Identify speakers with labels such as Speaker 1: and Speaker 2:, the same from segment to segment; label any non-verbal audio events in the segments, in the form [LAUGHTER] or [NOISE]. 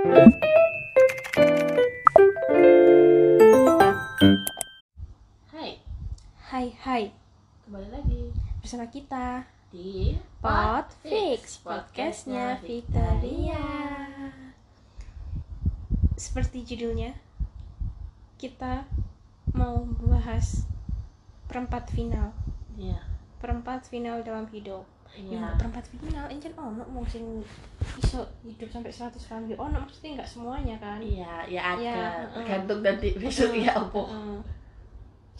Speaker 1: Hai,
Speaker 2: Hai hai.
Speaker 1: Kembali lagi.
Speaker 2: Bersama kita
Speaker 1: di
Speaker 2: Pot Fix podcastnya Victoria. Seperti judulnya, kita mau membahas perempat final,
Speaker 1: Iya,
Speaker 2: perempat final dalam hidup. Ya,
Speaker 1: iya.
Speaker 2: perempat final, encen ono mau sing iso hidup sampai 100 tahun ya ono mesti nggak semuanya kan.
Speaker 1: Iya, ya ada.
Speaker 2: Iya, heeh.
Speaker 1: Tergantung nanti besok ya apa.
Speaker 2: Heeh.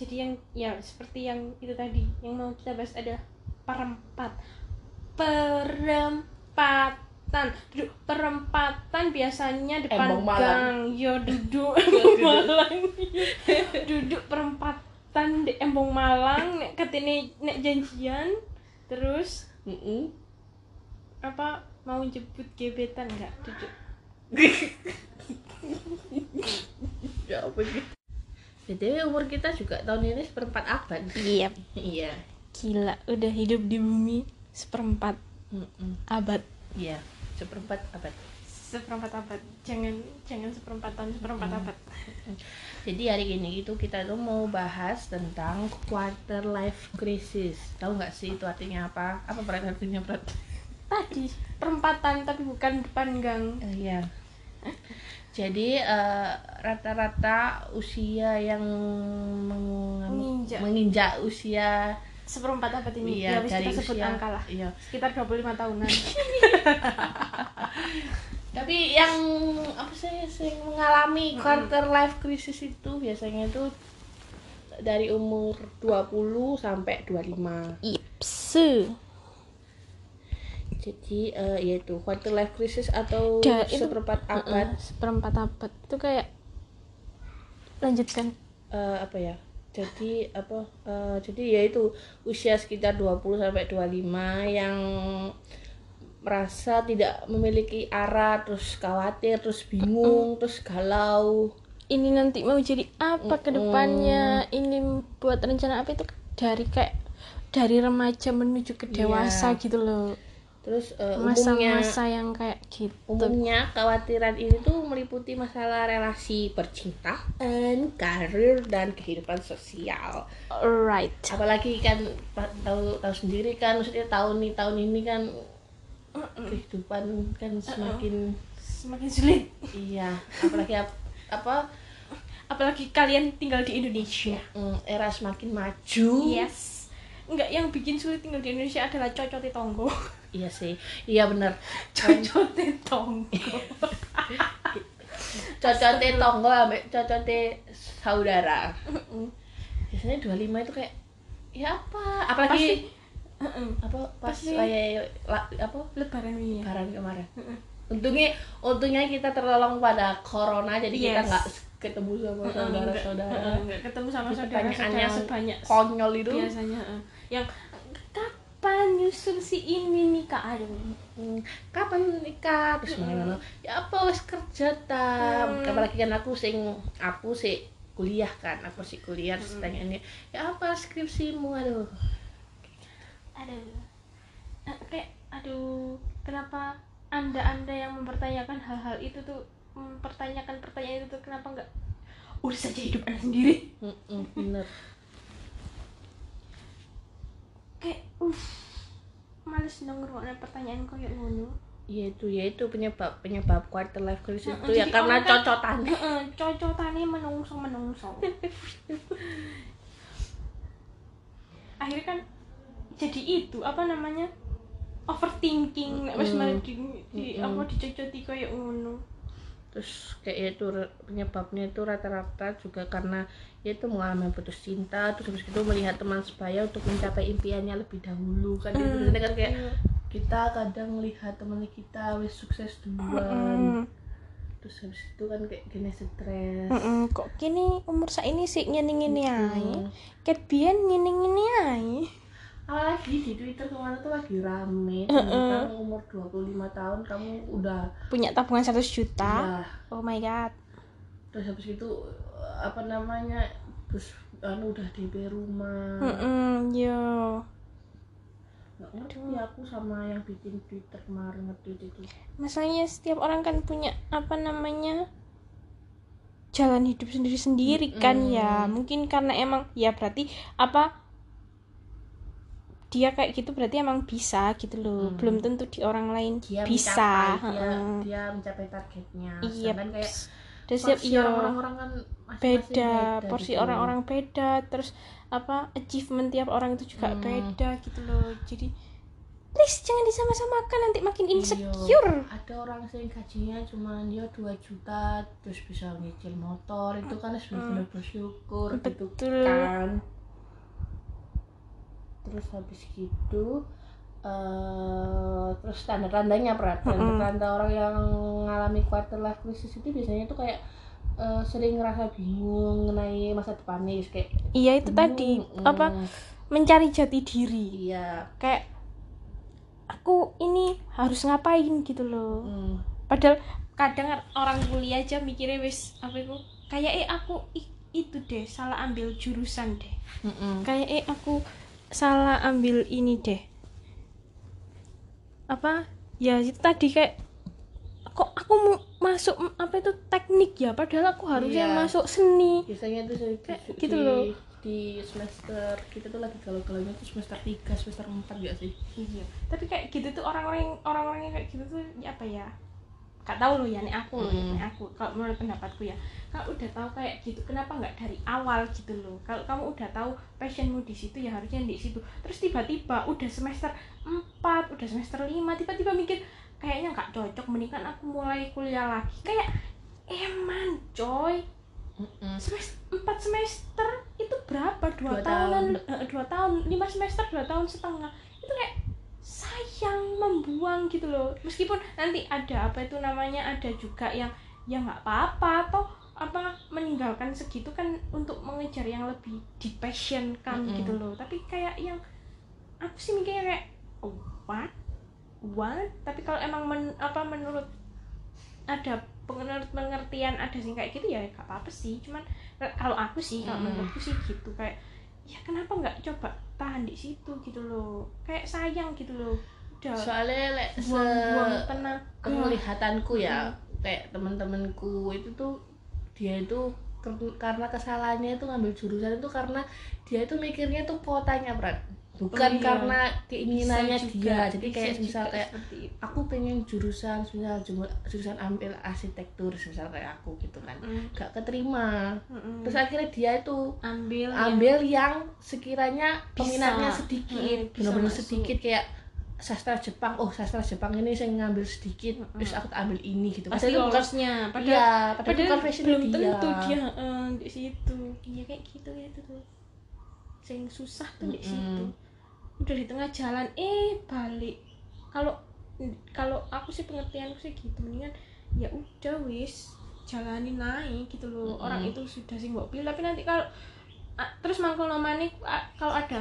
Speaker 2: Jadi yang ya seperti yang itu tadi yang mau kita bahas ada perempat perempatan duduk perempatan biasanya depan
Speaker 1: Embong Malang.
Speaker 2: gang yo duduk [LAUGHS] embong malang duduk perempatan di embong malang nek katene nek janjian terus
Speaker 1: Heeh.
Speaker 2: apa mau jemput gebetan nggak duduk
Speaker 1: Ya apa gitu. Jadi umur kita juga tahun ini seperempat abad.
Speaker 2: iya [LAUGHS]
Speaker 1: Iya.
Speaker 2: gila udah hidup di bumi seperempat
Speaker 1: Heeh.
Speaker 2: abad
Speaker 1: Iya, seperempat abad.
Speaker 2: Seperempat abad jangan jangan seperempat tahun seperempat abad [LAUGHS]
Speaker 1: Jadi hari ini itu kita tuh mau bahas tentang quarter life crisis. Tahu nggak sih itu artinya apa? Apa berat artinya berat? [LAUGHS]
Speaker 2: tadi perempatan tapi bukan depan gang
Speaker 1: Eh, Iya. [LAUGHS] Jadi eh, rata-rata usia yang meng-
Speaker 2: Menginjak.
Speaker 1: menginjak usia
Speaker 2: seperempat abad ini
Speaker 1: iya,
Speaker 2: ya
Speaker 1: dari
Speaker 2: kita sebut
Speaker 1: usia
Speaker 2: angka lah
Speaker 1: Iya.
Speaker 2: sekitar 25 tahunan
Speaker 1: Tapi yang apa sih yang mengalami quarter life crisis itu biasanya itu dari umur 20 sampai 25.
Speaker 2: ipse
Speaker 1: Jadi eh, yaitu quarter life crisis atau
Speaker 2: Da- itu-
Speaker 1: seperempat abad.
Speaker 2: seperempat abad. Itu kayak lanjutkan.
Speaker 1: Eh, apa ya jadi apa eh, jadi yaitu usia sekitar 20 sampai 25 yang merasa tidak memiliki arah terus khawatir terus bingung terus galau.
Speaker 2: Ini nanti mau jadi apa ke depannya? Ini buat rencana apa itu? Dari kayak dari remaja menuju ke dewasa gitu loh.
Speaker 1: Terus umumnya
Speaker 2: masa-masa yang kayak gitu.
Speaker 1: umumnya kekhawatiran ini tuh meliputi masalah relasi percintaan karir dan kehidupan sosial.
Speaker 2: Alright.
Speaker 1: Apalagi kan tahu tahu sendiri kan maksudnya tahun nih tahun ini kan kehidupan kan semakin
Speaker 2: semakin sulit.
Speaker 1: Iya apalagi ap- apa
Speaker 2: apalagi kalian tinggal di Indonesia.
Speaker 1: Mm, era semakin maju.
Speaker 2: Yes. Enggak yang bikin sulit tinggal di Indonesia adalah cocote tonggo.
Speaker 1: Iya sih. Iya bener.
Speaker 2: Cocote tonggo. [LAUGHS]
Speaker 1: Cocote tonggo ambek cocote saudara. Biasanya 25 itu kayak ya apa? Apalagi
Speaker 2: Pasti- Heeh.
Speaker 1: apa pas
Speaker 2: pasti-
Speaker 1: kayak la- apa?
Speaker 2: Lebaran ini ya?
Speaker 1: Lebaran kemarin. Untungnya untungnya kita tertolong pada corona jadi kita
Speaker 2: Yes.
Speaker 1: nggak ketemu sama saudara-saudara.
Speaker 2: Heeh, nggak ketemu sama saudara saudara sebanyak
Speaker 1: konyol itu.
Speaker 2: biasanya heeh. yang kapan nyusul si ini nikah aduh.
Speaker 1: Hmm, kapan nikah? Terus mana ya apa wes kerja tam
Speaker 2: Hmm.
Speaker 1: apalagi kan aku sing aku sih kuliah kan aku sih kuliah terus tanyaannya ya apa skripsimu? Aduh
Speaker 2: aduh Eh, kayak aduh kenapa anda anda yang mempertanyakan hal-hal itu tuh mempertanyakan pertanyaan itu tuh kenapa nggak urus saja hidup anda sendiri?
Speaker 1: Bener.
Speaker 2: Kayak uh males dong ngerungokne pertanyaan koyo ngono.
Speaker 1: Iya itu ya itu penyebab penyebab quarter life crisis itu ya karena
Speaker 2: kan-
Speaker 1: cocotan [LAUGHS]
Speaker 2: Heeh, cocotane menungso menungso [LAUGHS] akhirnya kan jadi itu apa namanya overthinking nek wis
Speaker 1: Mm.
Speaker 2: mari di, di
Speaker 1: Mm-mm.
Speaker 2: apa dicocoti koyo ngono
Speaker 1: terus kayak itu re- penyebabnya itu rata-rata juga karena ya itu mengalami putus cinta terus habis itu melihat teman sebaya untuk mencapai impiannya lebih dahulu kan itu
Speaker 2: Mm.
Speaker 1: biasanya kan kayak
Speaker 2: Iya.
Speaker 1: kita kadang melihat teman kita wis sukses duluan
Speaker 2: Mm.
Speaker 1: terus habis itu kan kayak gini stres
Speaker 2: Mm-mm, kok kini umur saya ini sih ngene-ngene ae.
Speaker 1: Mm.
Speaker 2: Ket biyen ngene-ngene ae.
Speaker 1: Apalagi di Twitter kemarin tuh lagi rame
Speaker 2: Heeh.
Speaker 1: tentang umur 25 tahun kamu udah
Speaker 2: Punya tabungan 100 juta.
Speaker 1: ya
Speaker 2: Oh my god.
Speaker 1: terus habis itu apa namanya terus anu udah DP rumah
Speaker 2: Mm-mm, yo.
Speaker 1: nggak ngerti aku sama yang bikin Twitter kemarin nge-tweet itu
Speaker 2: masalahnya setiap orang kan punya apa namanya jalan hidup sendiri-sendiri kan ya mungkin karena emang ya berarti apa dia kayak gitu berarti emang bisa gitu loh belum tentu di orang lain
Speaker 1: dia
Speaker 2: bisa
Speaker 1: mencapai, dia, dia mencapai targetnya
Speaker 2: iya
Speaker 1: kayak
Speaker 2: dan setiap
Speaker 1: porsi
Speaker 2: iya
Speaker 1: orang-orang kan masing-masing
Speaker 2: beda porsi
Speaker 1: gitu.
Speaker 2: orang-orang beda terus apa achievement tiap orang itu juga
Speaker 1: Hmm.
Speaker 2: beda gitu loh jadi please jangan disama-samakan nanti makin
Speaker 1: Iya.
Speaker 2: insecure
Speaker 1: ada orang sing gajinya cuma dia 2 juta terus bisa nyicil motor itu kan harus benar bersyukur gitu
Speaker 2: Hmm. Betul.
Speaker 1: kan terus habis gitu eh terus tanda-tandanya Prat. Tanda-tanda orang yang mengalami quarter life crisis itu biasanya tuh kayak eh, sering ngerasa bingung mengenai masa depannya kayak
Speaker 2: iya itu tadi.
Speaker 1: bingung,
Speaker 2: apa
Speaker 1: mm,
Speaker 2: mencari jati diri.
Speaker 1: Iya.
Speaker 2: Kayak aku ini harus ngapain? gitu loh.
Speaker 1: Mm,
Speaker 2: padahal kadang orang kuliah aja mikirnya wis apa itu? Kayak eh aku itu deh salah ambil jurusan deh.
Speaker 1: Mm-mm.
Speaker 2: kayak eh aku salah ambil ini deh apa ya itu tadi kayak kok aku mau masuk apa itu teknik ya padahal aku harusnya
Speaker 1: Iya.
Speaker 2: masuk seni
Speaker 1: biasanya di,
Speaker 2: Kayak
Speaker 1: di-
Speaker 2: gitu
Speaker 1: di-
Speaker 2: loh.
Speaker 1: di semester kita tuh lagi galau-galaunya tuh semester 3, semester 4 gak sih?
Speaker 2: iya tapi kayak gitu tuh orang-orang orang-orang yang kayak gitu tuh ya apa ya gak tahu loh ya nih aku loh
Speaker 1: Mm.
Speaker 2: nih aku kalau menurut pendapatku ya kalau udah tahu kayak gitu kenapa nggak dari awal gitu loh? Kalau kamu udah tahu passionmu di situ ya harusnya di situ. Terus tiba-tiba udah semester 4 udah semester 5 tiba-tiba mikir kayaknya nggak cocok mendingan aku mulai kuliah lagi. Kayak eman coy. Semester 4 semester itu berapa? Dua,
Speaker 1: Dua
Speaker 2: tahunan eh, dua tahun lima semester dua tahun setengah. Itu kayak sayang membuang gitu loh. Meskipun nanti ada apa itu namanya ada juga yang ya nggak apa-apa atau apa meninggalkan segitu kan untuk mengejar yang lebih di passion kan
Speaker 1: Mm-mm.
Speaker 2: gitu loh. Tapi kayak yang aku sih mikirnya kayak oh, what? What? Tapi kalau emang men- apa menurut ada menurut pengertian ada sih kayak gitu ya gak apa-apa sih. Cuman kalau aku sih kalau
Speaker 1: Mm.
Speaker 2: menurutku sih gitu kayak ya kenapa nggak coba tahan di situ gitu loh. Kayak sayang gitu loh. Udah
Speaker 1: Soalnya lek se
Speaker 2: buang-buang tenaga.
Speaker 1: penglihatanku ya, kayak teman-temanku itu tuh dia itu karena kesalahannya itu ngambil jurusan itu karena dia itu mikirnya tuh kuotanya berat bukan
Speaker 2: iya.
Speaker 1: karena keinginannya
Speaker 2: Bisa juga,
Speaker 1: dia jadi
Speaker 2: bisa
Speaker 1: kayak
Speaker 2: juga
Speaker 1: misal kayak aku pengen jurusan misal jurusan ambil arsitektur misal kayak aku gitu kan.
Speaker 2: Mm,
Speaker 1: gak keterima.
Speaker 2: Mm-mm.
Speaker 1: terus akhirnya dia itu
Speaker 2: ambil yang-
Speaker 1: ambil yang sekiranya
Speaker 2: Bisa.
Speaker 1: peminatnya sedikit
Speaker 2: Mm,
Speaker 1: benar-benar sedikit kayak sastra Jepang oh sastra Jepang ini saya ngambil sedikit terus aku ambil ini gitu.
Speaker 2: Pasti
Speaker 1: itu bukan
Speaker 2: lolosnya padahal
Speaker 1: iya padahal,
Speaker 2: padahal
Speaker 1: bukan fashion
Speaker 2: belum
Speaker 1: dia.
Speaker 2: tentu dia eh, di situ. Iya kayak gitu gitu tuh. Yang susah tuh di
Speaker 1: Mm-mm.
Speaker 2: situ. Udah di tengah jalan eh balik. Kalau kalau aku sih pengertianku sih gitu mendingan ya udah wis jalanin naik gitu loh.
Speaker 1: Mm-mm.
Speaker 2: orang itu sudah sih pilih tapi nanti kalau terus mangkul nomani kalau ada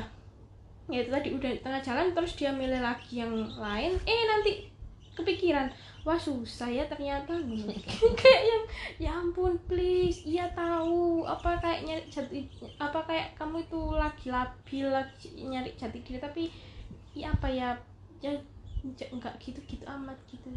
Speaker 2: ya itu tadi udah di tengah jalan terus dia milih lagi yang lain. Eh nanti kepikiran. Wah susah ya ternyata. [LAUGHS] Kayak yang ya ampun please. Iya tahu. Apa kayak nyari jati apa kayak kamu itu lagi labil lagi nyari jati diri tapi ya apa ya? Ya enggak gitu gitu amat gitu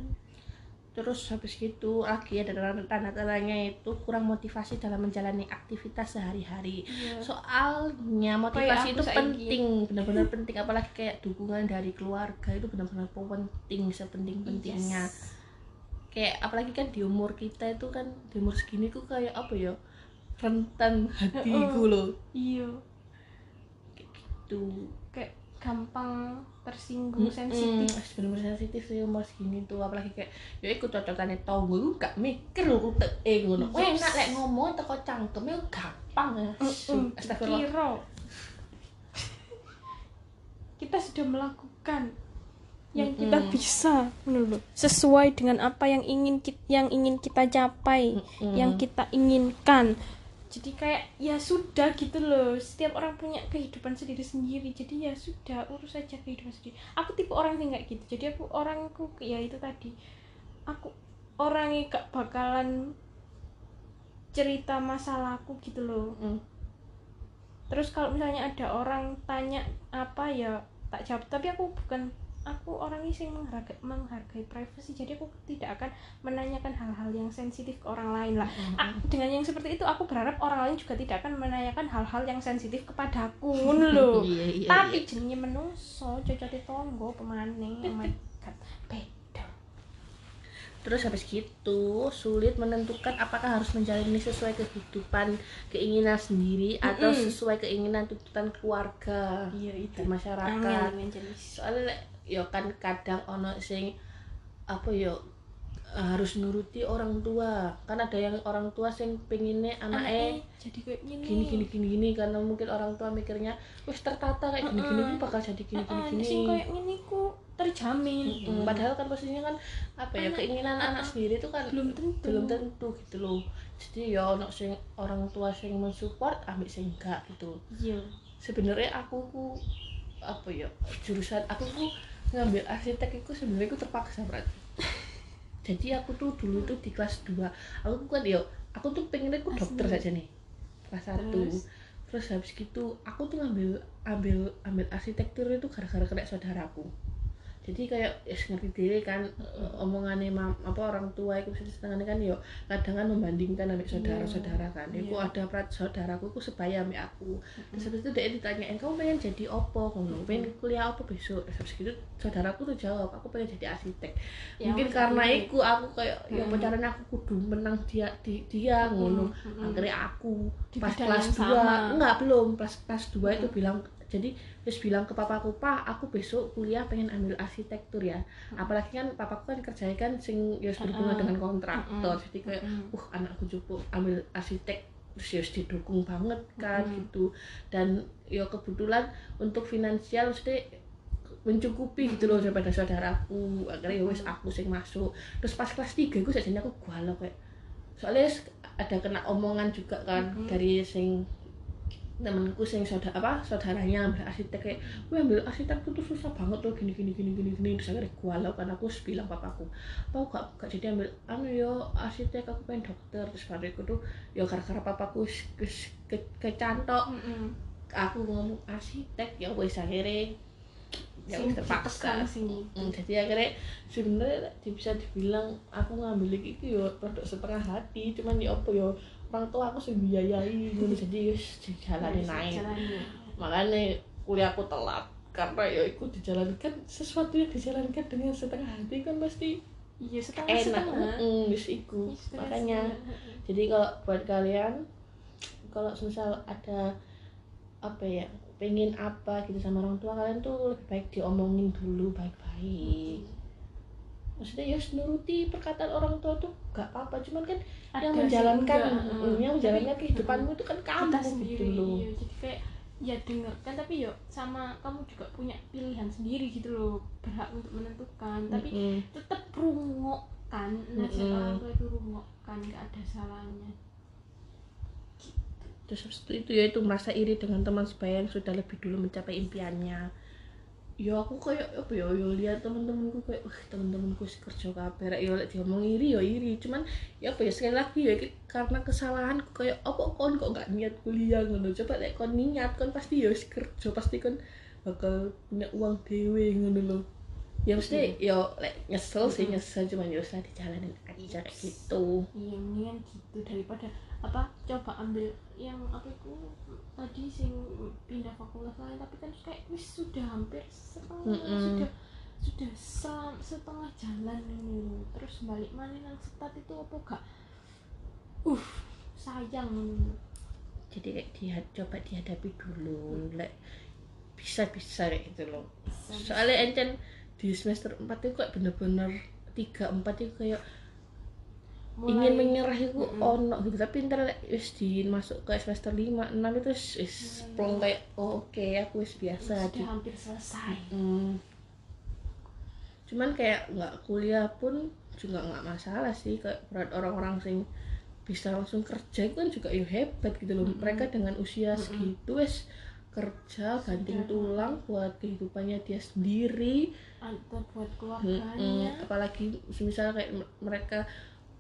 Speaker 1: terus habis gitu lagi ada tanda-tandanya itu kurang motivasi dalam menjalani aktivitas sehari-hari.
Speaker 2: Iya.
Speaker 1: soalnya motivasi
Speaker 2: aku
Speaker 1: itu penting [LAUGHS] benar-benar penting. Apalagi kayak dukungan dari keluarga itu benar-benar penting sepenting-pentingnya.
Speaker 2: Yes.
Speaker 1: kayak apalagi kan di umur kita itu kan di umur segini tuh kayak apa ya rentan hatiku loh.
Speaker 2: iya.
Speaker 1: Kayak gitu.
Speaker 2: Kayak gampang tersinggung
Speaker 1: Mm-mm.
Speaker 2: sensitif
Speaker 1: Wes bener-bener sensitif sih umur segini tuh apalagi kayak ya ikut cocokannya tonggo iku gak mikir lho utek e ngono
Speaker 2: Yes.
Speaker 1: enak lek ngomong teko cangkeme gampang ya
Speaker 2: Mm-mm,
Speaker 1: astagfirullah
Speaker 2: kira kita sudah melakukan yang kita
Speaker 1: Mm-mm.
Speaker 2: bisa menurut sesuai dengan apa yang ingin kita, yang ingin kita capai
Speaker 1: Mm-mm.
Speaker 2: yang kita inginkan jadi kayak ya sudah gitu loh. Setiap orang punya kehidupan sendiri sendiri. Jadi ya sudah urus aja kehidupan sendiri. Aku tipe orang yang kayak gitu. Jadi aku orangku ya itu tadi. Aku orang yang gak bakalan cerita masalahku gitu loh.
Speaker 1: Mm.
Speaker 2: terus kalau misalnya ada orang tanya apa ya tak jawab. Tapi aku bukan aku orangnya yang menghargai menghargai privasi jadi aku tidak akan menanyakan hal-hal yang sensitif ke orang lain lah. Ah, dengan yang seperti itu aku berharap orang lain juga tidak akan menanyakan hal-hal yang sensitif kepadaku ngono lho. [LAUGHS]
Speaker 1: Iya,
Speaker 2: tapi jenenge menungso cocote tonggo pemaning oh my [LAUGHS] god. Beda
Speaker 1: Terus habis gitu sulit menentukan apakah harus menjalani sesuai kehidupan keinginan sendiri atau
Speaker 2: Mm-mm.
Speaker 1: sesuai keinginan tuntutan keluarga
Speaker 2: iya itu
Speaker 1: dan masyarakat.
Speaker 2: angel
Speaker 1: Soalnya ya kan kadang ono sing apa ya harus nuruti orang tua kan ada yang orang tua sing pengennya anaknya
Speaker 2: jadi kayak gini
Speaker 1: gini gini gini gini karena mungkin orang tua mikirnya wis tertata kayak gini gini
Speaker 2: Mm-mm.
Speaker 1: bakal jadi gini gini gini
Speaker 2: sing kayak gini ku terjamin
Speaker 1: Mm, padahal kan posisinya kan apa ya
Speaker 2: Anak-
Speaker 1: keinginan anak sendiri itu kan
Speaker 2: belum tentu.
Speaker 1: belum tentu gitu loh. Jadi ya ono sing orang tua sing mensupport ambil sing enggak gitu.
Speaker 2: Iya.
Speaker 1: Sebenarnya aku ku apa ya jurusan aku ku ngambil arsitek itu sebenarnya aku terpaksa berarti. [LAUGHS] Jadi aku tuh dulu tuh di kelas 2 aku kan ya aku tuh pengennya aku dokter saja nih kelas 1
Speaker 2: Terus?
Speaker 1: terus habis gitu aku tuh ngambil ambil ambil arsitektur itu gara-gara kena saudaraku jadi kayak ya ngerti diri kan omongannya mam, apa orang tua itu setengahnya kan yo kadang kan membandingkan ambil saudara-saudara kan.
Speaker 2: Iya.
Speaker 1: Iku ada prat saudaraku aku sebaya ambil aku. Terus habis itu dia ditanyain kamu pengen jadi opo kamu pengen kuliah apa besok? Terus habis gitu saudaraku tuh jawab aku pengen jadi arsitek.
Speaker 2: Ya,
Speaker 1: mungkin karena
Speaker 2: iya.
Speaker 1: itu aku kayak ya
Speaker 2: Mm-mm.
Speaker 1: pacaran aku kudu menang dia di, dia ngono. Akhirnya aku pas kelas
Speaker 2: yang
Speaker 1: 2
Speaker 2: sama.
Speaker 1: enggak belum. Pas kelas 2 itu bilang jadi terus bilang ke papaku pak aku besok kuliah pengen ambil arsitektur ya. Apalagi kan papaku kan kerjanya kan sing ya berhubungan
Speaker 2: Mm-mm.
Speaker 1: dengan kontraktor jadi kayak
Speaker 2: Mm-mm.
Speaker 1: uh anakku cukup ambil arsitek terus ya didukung banget kan gitu. Dan ya kebetulan untuk finansial mesti mencukupi gitu loh daripada saudaraku. Akhirnya ya wes aku sing masuk. Terus pas kelas 3 gue sajane aku galau kayak soalnya ada kena omongan juga kan
Speaker 2: Mm-mm.
Speaker 1: dari sing temenku sing saudara apa saudaranya ambil arsitek kayak gue ambil arsitek tuh, tuh susah banget tuh gini gini gini gini gini terus akhirnya galau kan aku terus bilang papaku apa gak, gak jadi ambil anu yo arsitek aku pengen dokter terus pada itu tuh ya gara-gara papaku wis ke, kecantok
Speaker 2: Mm-mm.
Speaker 1: aku ngomong arsitek ya wes akhirnya ya terpaksa
Speaker 2: sing gitu.
Speaker 1: Hmm, jadi akhirnya sebenarnya bisa dibilang aku ngambil itu yo produk setengah hati cuman ya apa yo orang tua aku sih biayai jadi dijalani
Speaker 2: Wes,
Speaker 1: naik. makanya kuliahku telat karena ya itu dijalankan sesuatu yang dijalankan dengan setengah hati kan pasti
Speaker 2: iya setengah
Speaker 1: enak.
Speaker 2: setengah.
Speaker 1: Mm, wis iku.
Speaker 2: Iya, setengah
Speaker 1: makanya
Speaker 2: setengah.
Speaker 1: jadi kalau buat kalian kalau misal ada apa ya pengen apa gitu sama orang tua kalian tuh lebih baik diomongin dulu baik-baik maksudnya ya nuruti perkataan orang tua tuh gak apa-apa cuman kan
Speaker 2: Ada
Speaker 1: yang menjalankan
Speaker 2: enggak,
Speaker 1: mm,
Speaker 2: heeh.
Speaker 1: yang menjalankan
Speaker 2: Tapi,
Speaker 1: kehidupanmu itu kan kamu
Speaker 2: sendiri
Speaker 1: gitu loh
Speaker 2: iya. jadi kayak ya dengarkan tapi yo sama kamu juga punya pilihan sendiri gitu loh berhak untuk menentukan tapi
Speaker 1: Mm-mm.
Speaker 2: tetap rungokkan nasihat
Speaker 1: Mm-mm.
Speaker 2: orang tua itu rungokkan nggak ada salahnya
Speaker 1: terus habis itu, itu ya itu merasa iri dengan teman sebaya yang sudah lebih dulu mencapai impiannya ya aku kayak apa ya ya lihat teman-temanku kayak wah teman-temanku sih kerja kabeh. Rek ya lek diomong iri ya iri. Cuman ya apa ya sekali lagi ya karena kesalahanku kayak apa kon kok gak niat kuliah? Ngono. Coba lek kon niat kon pasti wis kerja pasti kon bakal punya uang dewe ngono loh ya mesti ya lek nyesel sih nyesel cuman ya usah dijalanin aja kayak gitu.
Speaker 2: Iya mendingan gitu daripada apa coba ambil yang apa itu tadi sing pindah fakultas lain tapi kan kayak wis sudah hampir setengah
Speaker 1: Mm-mm.
Speaker 2: sudah sudah selam, setengah jalan ini. Terus balik mana nang setat itu apa gak? Uh sayang. Ini.
Speaker 1: jadi kayak dia coba dihadapi dulu lek bisa bisa kayak gitu loh.
Speaker 2: Bisa-
Speaker 1: soalnya encen di semester 4 itu kayak bener-bener tiga empat itu kayak
Speaker 2: mulai-
Speaker 1: ingin menyerah itu
Speaker 2: Mm-mm.
Speaker 1: ono gitu. Tapi ntar wis di masuk ke semester 5 6 itu wis wis plong kayak oh, oke aku wis biasa
Speaker 2: sudah hampir selesai.
Speaker 1: Hmm. cuman kayak nggak kuliah pun juga nggak masalah sih. Kayak berat orang-orang sing bisa langsung kerja itu kan juga ya hebat gitu loh.
Speaker 2: Mm-mm.
Speaker 1: mereka dengan usia segitu wes kerja banting
Speaker 2: Sudah.
Speaker 1: tulang buat kehidupannya dia sendiri.
Speaker 2: Atau buat keluarganya.
Speaker 1: Apalagi misalnya kayak mereka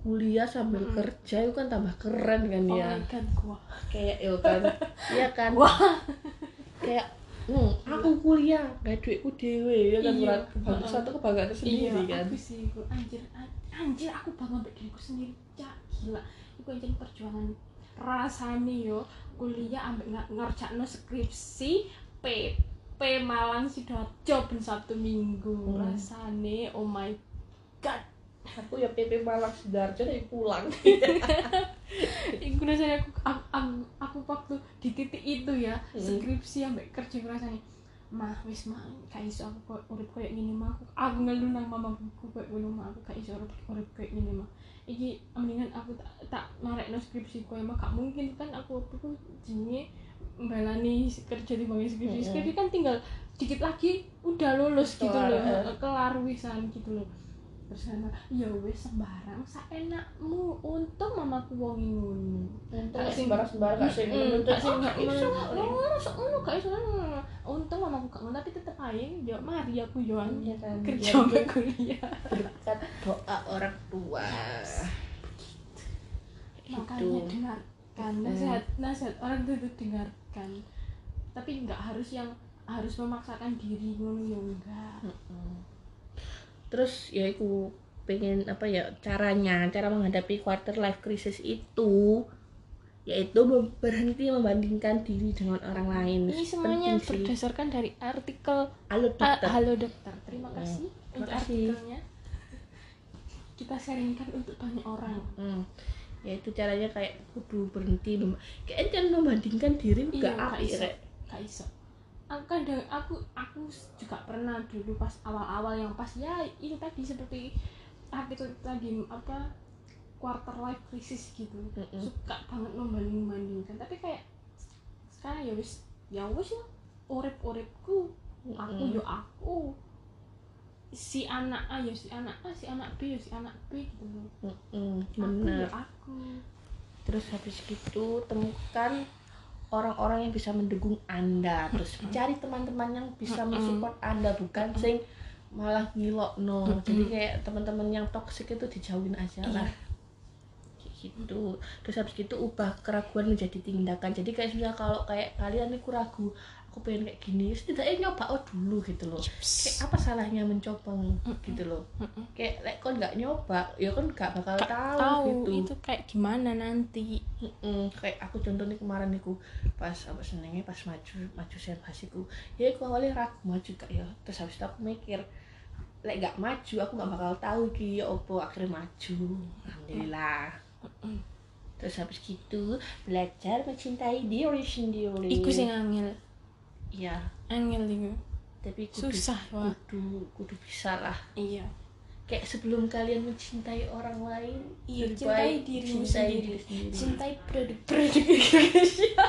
Speaker 1: kuliah sambil
Speaker 2: Mm-mm.
Speaker 1: kerja itu kan tambah keren kan
Speaker 2: oh
Speaker 1: ya?
Speaker 2: gua
Speaker 1: kayak ya kan? [LAUGHS] Iya kan?
Speaker 2: Wah.
Speaker 1: kayak hmm, aku kuliah gak duitku dewe ya kan?
Speaker 2: Iya.
Speaker 1: bagus satu kebanggaan sendiri
Speaker 2: iya,
Speaker 1: kan?
Speaker 2: aku sih aku anjir an- anjir aku bangga mbak diriku sendiri. Cak gila. Iku anjir perjuangan rasane yo kuliah ambek ngerjakno skripsi PP Malang Sidoarjo ben Sabtu Minggu.
Speaker 1: Hmm.
Speaker 2: rasane oh my god.
Speaker 1: Aku ya PP Malang Sidoarjo dari pulang. [LAUGHS]
Speaker 2: Iku rasane aku, aku aku aku waktu di titik itu ya
Speaker 1: Hmm.
Speaker 2: skripsi ambek kerja rasane mah wis mah gak iso aku kok urip koyo ngene mah aku aku ngeluh nang mamaku koyo ngono mah aku gak iso urip urip koyo ngene mah iki mendingan aku tak tak narekno skripsi koyo mah gak mungkin kan aku waktu itu jenenge balani kerja di bangku skripsi. Skripsi kan tinggal dikit lagi udah lulus gitu loh.
Speaker 1: eh.
Speaker 2: kelar wisan gitu loh terus sama ya wes sembarang saenakmu untung mamaku wongi ngono.
Speaker 1: Untung
Speaker 2: sing-
Speaker 1: sembarang sembarang gak sing
Speaker 2: Mm,
Speaker 1: menuntut
Speaker 2: gak sing
Speaker 1: "Ah,
Speaker 2: gak
Speaker 1: iso
Speaker 2: iso
Speaker 1: gak?"
Speaker 2: ngono masuk ngono gak iso untung mamaku gak ngono tapi tetep aja yo mari aku yo
Speaker 1: Iya kan,
Speaker 2: kerja
Speaker 1: biar
Speaker 2: sampai kuliah.
Speaker 1: Berkat doa orang tua.
Speaker 2: Makanya
Speaker 1: Gitu.
Speaker 2: dengarkan nasihat nasihat orang itu tuh dengarkan. Tapi nggak harus yang harus memaksakan diri ngono yo enggak.
Speaker 1: Terus ya aku pengen apa ya caranya cara menghadapi quarter life crisis itu yaitu berhenti membandingkan diri dengan orang lain
Speaker 2: ini semuanya
Speaker 1: Penting sih.
Speaker 2: berdasarkan dari artikel
Speaker 1: halo dokter
Speaker 2: halo dokter terima
Speaker 1: Hmm,
Speaker 2: kasih
Speaker 1: terima
Speaker 2: untuk
Speaker 1: kasih.
Speaker 2: artikelnya kita sharingkan untuk banyak orang
Speaker 1: Hmm. yaitu caranya kayak kudu berhenti mem- kayak jangan membandingkan diri
Speaker 2: Iya,
Speaker 1: gak
Speaker 2: gak
Speaker 1: api
Speaker 2: iso.
Speaker 1: rek
Speaker 2: gak iso aku kadang aku aku juga pernah dulu pas awal-awal yang pas ya ini tadi seperti artikel tadi apa quarter life crisis gitu.
Speaker 1: Mm-mm.
Speaker 2: suka banget membanding-bandingkan tapi kayak sekarang ya wis ya wis lah. Urip-uripku aku
Speaker 1: Mm-mm.
Speaker 2: yo aku. Si anak A ya si anak A si anak B ya si anak B gitu loh.
Speaker 1: Mm-mm,
Speaker 2: aku
Speaker 1: bener.
Speaker 2: ya aku.
Speaker 1: Terus habis gitu temukan orang-orang yang bisa mendukung anda. Terus cari teman-teman yang bisa mensupport anda bukan sing malah ngilok no jadi kayak teman-teman yang toksik itu dijauhin aja lah. Kayak gitu. Terus habis gitu ubah keraguan menjadi tindakan. Jadi kayak misalnya kalau kayak kalian nih ragu aku pengen kayak gini setidaknya nyoba oh dulu gitu loh. Kayak apa salahnya mencoba gitu loh.
Speaker 2: Mm-mm.
Speaker 1: kayak like kon nggak nyoba? Ya kan nggak bakal
Speaker 2: Gak
Speaker 1: tahu,
Speaker 2: tahu
Speaker 1: gitu.
Speaker 2: itu kayak gimana nanti.
Speaker 1: Mm, kayak aku contohnya kemarin niku pas apa senengnya pas maju maju servasiku ya aku awalnya ragu maju kak ya. Terus habis itu aku mikir lek gak maju aku gak bakal tahu ki ya opo akhirnya maju. Alhamdulillah terus habis gitu belajar mencintai diri sendiri.
Speaker 2: Iku sing angel.
Speaker 1: Iya.
Speaker 2: Angel iku.
Speaker 1: Tapi kudu,
Speaker 2: susah wah
Speaker 1: kudu kudu bisa lah.
Speaker 2: Iya.
Speaker 1: Kayak sebelum kalian mencintai orang lain
Speaker 2: Iya, cintai dirimu
Speaker 1: cintai
Speaker 2: sendiri.
Speaker 1: diri sendiri.
Speaker 2: cintai produk-produk Indonesia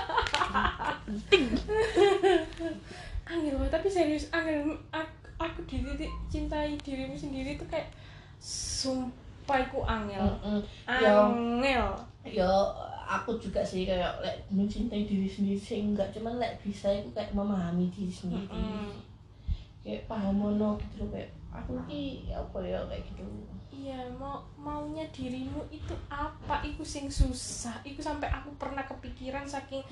Speaker 2: angel banget tapi serius angel aku, aku di titik cintai dirimu sendiri tuh kayak sumpah aku angel?
Speaker 1: Mm-mm. Ya.
Speaker 2: angel.
Speaker 1: Ya aku juga sih kayak lek mencintai diri sendiri sih enggak. Cuman lek bisa itu kayak memahami diri sendiri.
Speaker 2: Mm-mm.
Speaker 1: kayak paham mono gitu loh kayak aku ki apa ya kayak gitu.
Speaker 2: Iya mau maunya dirimu itu apa? Iku sing susah. Iku sampai aku pernah kepikiran saking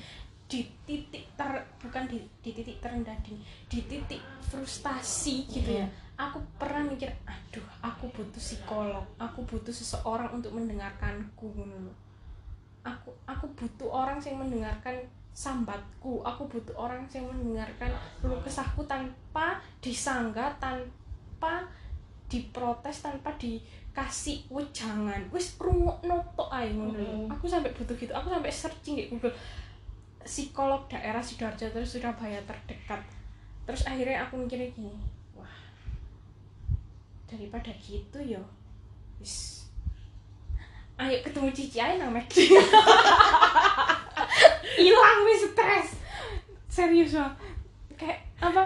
Speaker 2: di titik ter bukan di, di titik terendah di di titik frustasi gitu ya. Aku pernah mikir aduh aku butuh psikolog aku butuh seseorang untuk mendengarkanku aku aku butuh orang yang mendengarkan sambatku aku butuh orang yang mendengarkan keluh kesahku tanpa disanggah tanpa diprotes tanpa dikasih wejangan. Wis rungokno tok ae ngono aku sampai butuh gitu aku sampai searching di Google psikolog daerah sidoarjo terus Surabaya terdekat. Terus akhirnya aku mikirnya gini wah daripada gitu ya wis ayo ketemu Cici aja nang [LAUGHS] hilang wis stres. Serius loh kayak apa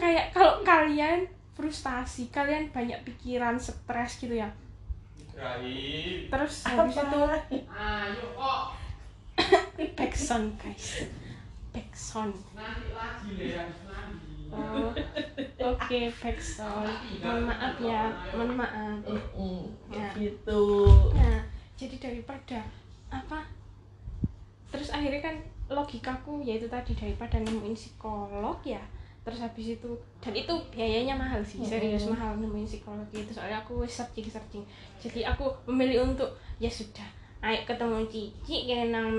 Speaker 2: kayak kalau kalian frustasi kalian banyak pikiran stres gitu ya.
Speaker 3: Rahim.
Speaker 2: terus habis itu
Speaker 3: Ayo kok.
Speaker 2: Guys. Backsound.
Speaker 3: Nanti lagi deh habis nanti.
Speaker 2: Oh, oke backsound mohon maaf ya mohon maaf. Ya.
Speaker 1: kayak gitu
Speaker 2: nah jadi daripada apa terus akhirnya kan logikaku yaitu tadi daripada nemuin psikolog ya terus habis itu dan itu biayanya mahal sih serius
Speaker 1: Mm-mm.
Speaker 2: mahal nemuin psikolog itu soalnya aku searching searching. Jadi aku memilih untuk ya sudah ayo ketemu cici kene nang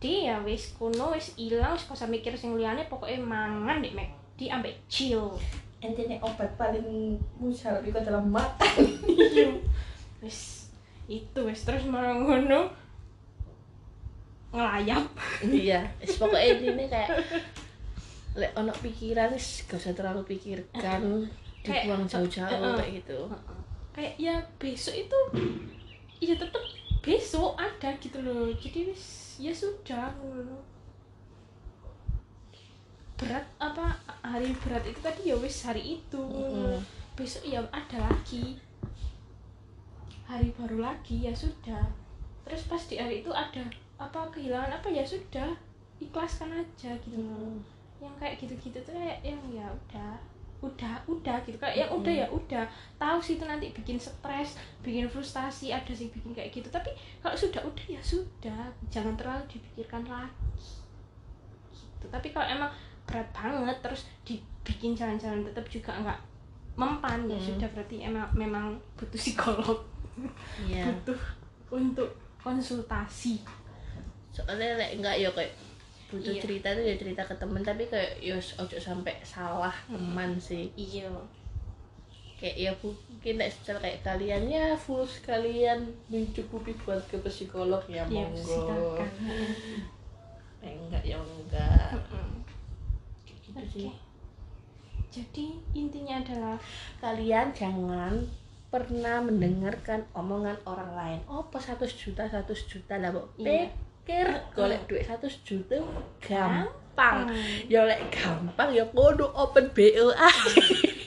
Speaker 2: McD ya wis kuno wis ilang wis usah mikir sing liyane pokoknya mangan di McD ambek chill.
Speaker 1: Intinya obat paling mujarab itu adalah mata
Speaker 2: wis itu wis terus malah ngono. Ngelayap.
Speaker 1: Iya wis pokoknya ini kayak lek ono pikiran wis gak usah terlalu pikirkan [LAUGHS] dibuang jauh-jauh kayak gitu.
Speaker 2: Kayak ya besok itu ya tetap besok ada gitu loh. Jadi wis ya sudah berat apa hari berat itu tadi ya wis hari itu loh.
Speaker 1: Mm-mm.
Speaker 2: besok ya ada lagi hari baru lagi ya sudah terus pas di hari itu ada apa kehilangan apa ya sudah ikhlaskan aja gitu
Speaker 1: Hmm.
Speaker 2: yang kayak gitu-gitu tuh kayak yang ya udah udah udah gitu. Kayak yang udah ya udah. Tahu sih itu nanti bikin stres bikin frustasi ada sih bikin kayak gitu. Tapi kalau sudah udah ya sudah. Jangan terlalu dipikirkan lagi. Gitu. Tapi kalau emang berat banget terus dibikin jalan-jalan tetap juga nggak mempan ya sudah. Berarti emang memang butuh psikolog.
Speaker 1: Iya. [LAUGHS]
Speaker 2: Butuh untuk konsultasi.
Speaker 1: Soalnya enggak ya kayak butuh
Speaker 2: Iya.
Speaker 1: cerita tuh ya cerita ke temen tapi kayak ya ojo sampai salah teman sih.
Speaker 2: Iya.
Speaker 1: Kayak ya mungkin nek secara kayak kalian ya full sekalian mencukupi buat ke psikolog ya
Speaker 2: ya
Speaker 1: monggo. Nek [LAUGHS] enggak ya enggak. Gitu sih.
Speaker 2: Jadi intinya adalah
Speaker 1: kalian jangan pernah mendengarkan omongan orang lain. Oh pas 100 juta 100 juta lah mbok?
Speaker 2: Iya.
Speaker 1: Pikir golek duit 100 juta gampang.
Speaker 2: Hmm.
Speaker 1: ya lek gampang ya kudu open BO aja [LAUGHS]